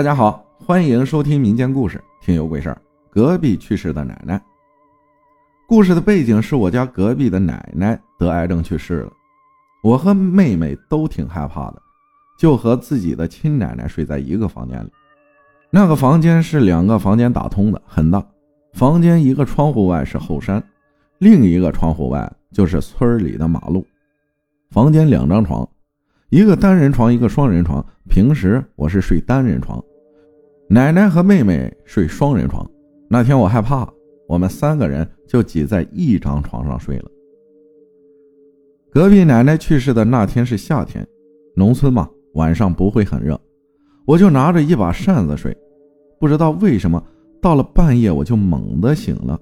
大家好，欢迎收听民间故事《听有鬼事儿》。隔壁去世的奶奶，故事的背景是我家隔壁的奶奶得癌症去世了，我和妹妹都挺害怕的，就和自己的亲奶奶睡在一个房间里。那个房间是两个房间打通的，很大。房间一个窗户外是后山，另一个窗户外就是村里的马路。房间两张床，一个单人床，一个双人床。平时我是睡单人床，奶奶和妹妹睡双人床。那天我害怕，我们三个人就挤在一张床上睡了。隔壁奶奶去世的那天是夏天，农村嘛，晚上不会很热，我就拿着一把扇子睡。不知道为什么，到了半夜我就猛地醒了。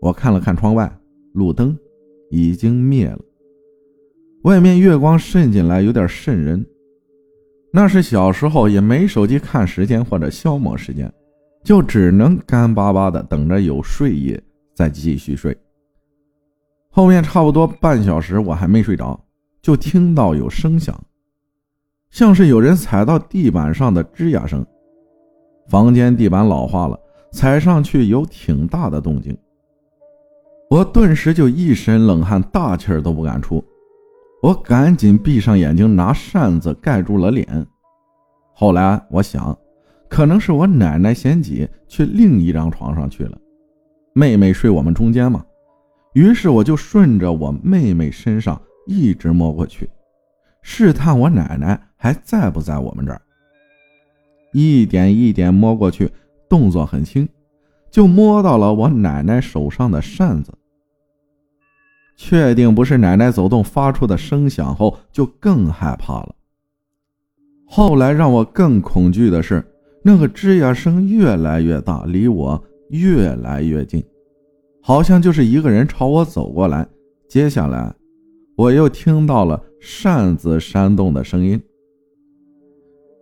我看了看窗外，路灯已经灭了。外面月光渗进来，有点渗人。那是小时候也没手机看时间或者消磨时间，就只能干巴巴的等着有睡意再继续睡。后面差不多半小时我还没睡着，就听到有声响，像是有人踩到地板上的吱呀声。房间地板老化了，踩上去有挺大的动静。我顿时就一身冷汗，大气儿都不敢出。我赶紧闭上眼睛，拿扇子盖住了脸。后来我想，可能是我奶奶嫌挤，去另一张床上去了。妹妹睡我们中间嘛，于是我就顺着我妹妹身上一直摸过去，试探我奶奶还在不在我们这儿。一点一点摸过去，动作很轻，就摸到了我奶奶手上的扇子。确定不是奶奶走动发出的声响后，就更害怕了。后来让我更恐惧的是，那个吱呀声越来越大，离我越来越近，好像就是一个人朝我走过来。接下来，我又听到了扇子扇动的声音。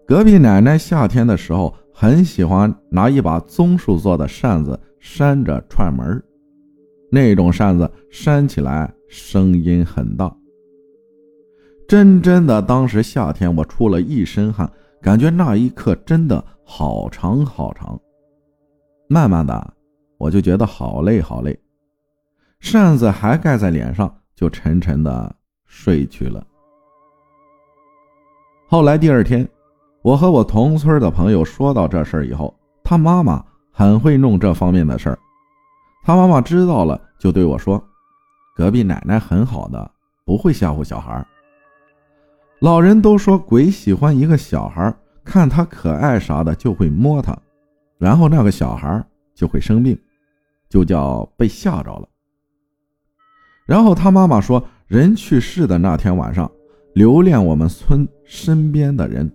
隔壁奶奶夏天的时候很喜欢拿一把棕树做的扇子扇着串门那种扇子扇起来声音很大，真真的，当时夏天我出了一身汗，感觉那一刻真的好长好长。慢慢的，我就觉得好累好累，扇子还盖在脸上，就沉沉的睡去了。后来第二天，我和我同村的朋友说到这事儿以后，他妈妈很会弄这方面的事儿。他妈妈知道了，就对我说：“隔壁奶奶很好的，不会吓唬小孩。老人都说鬼喜欢一个小孩，看他可爱啥的就会摸他，然后那个小孩就会生病，就叫被吓着了。”然后他妈妈说，人去世的那天晚上，留恋我们村身边的人，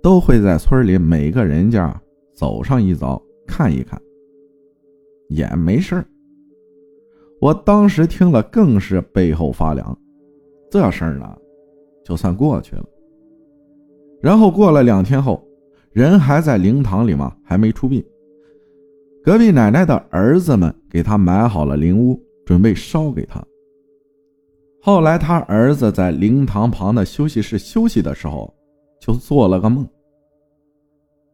都会在村里每个人家走上一遭看一看。也没事我当时听了更是背后发凉，这事儿呢，就算过去了。然后过了两天后，人还在灵堂里嘛，还没出殡。隔壁奶奶的儿子们给他买好了灵屋，准备烧给他。后来他儿子在灵堂旁的休息室休息的时候，就做了个梦，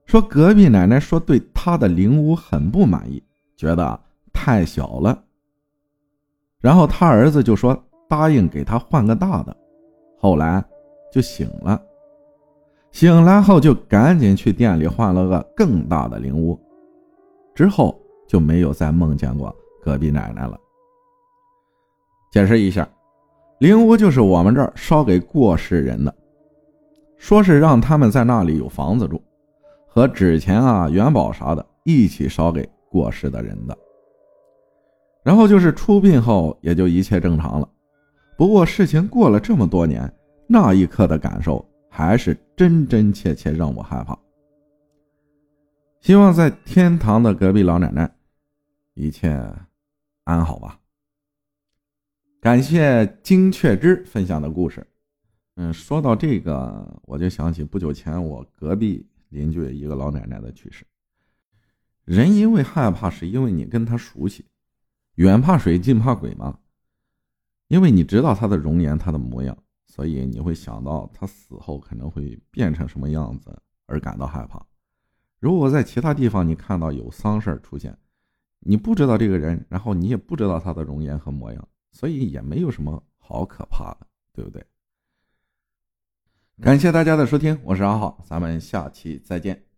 说隔壁奶奶说对他的灵屋很不满意。觉得太小了，然后他儿子就说答应给他换个大的，后来就醒了，醒来后就赶紧去店里换了个更大的灵屋，之后就没有再梦见过隔壁奶奶了。解释一下，灵屋就是我们这儿烧给过世人的，说是让他们在那里有房子住，和纸钱啊、元宝啥的一起烧给。过世的人的，然后就是出殡后也就一切正常了。不过事情过了这么多年，那一刻的感受还是真真切切让我害怕。希望在天堂的隔壁老奶奶一切安好吧。感谢金雀之分享的故事。嗯，说到这个，我就想起不久前我隔壁邻居一个老奶奶的去世。人因为害怕，是因为你跟他熟悉，远怕水，近怕鬼嘛。因为你知道他的容颜，他的模样，所以你会想到他死后可能会变成什么样子而感到害怕。如果在其他地方你看到有丧事出现，你不知道这个人，然后你也不知道他的容颜和模样，所以也没有什么好可怕的，对不对？感谢大家的收听，我是阿浩，咱们下期再见。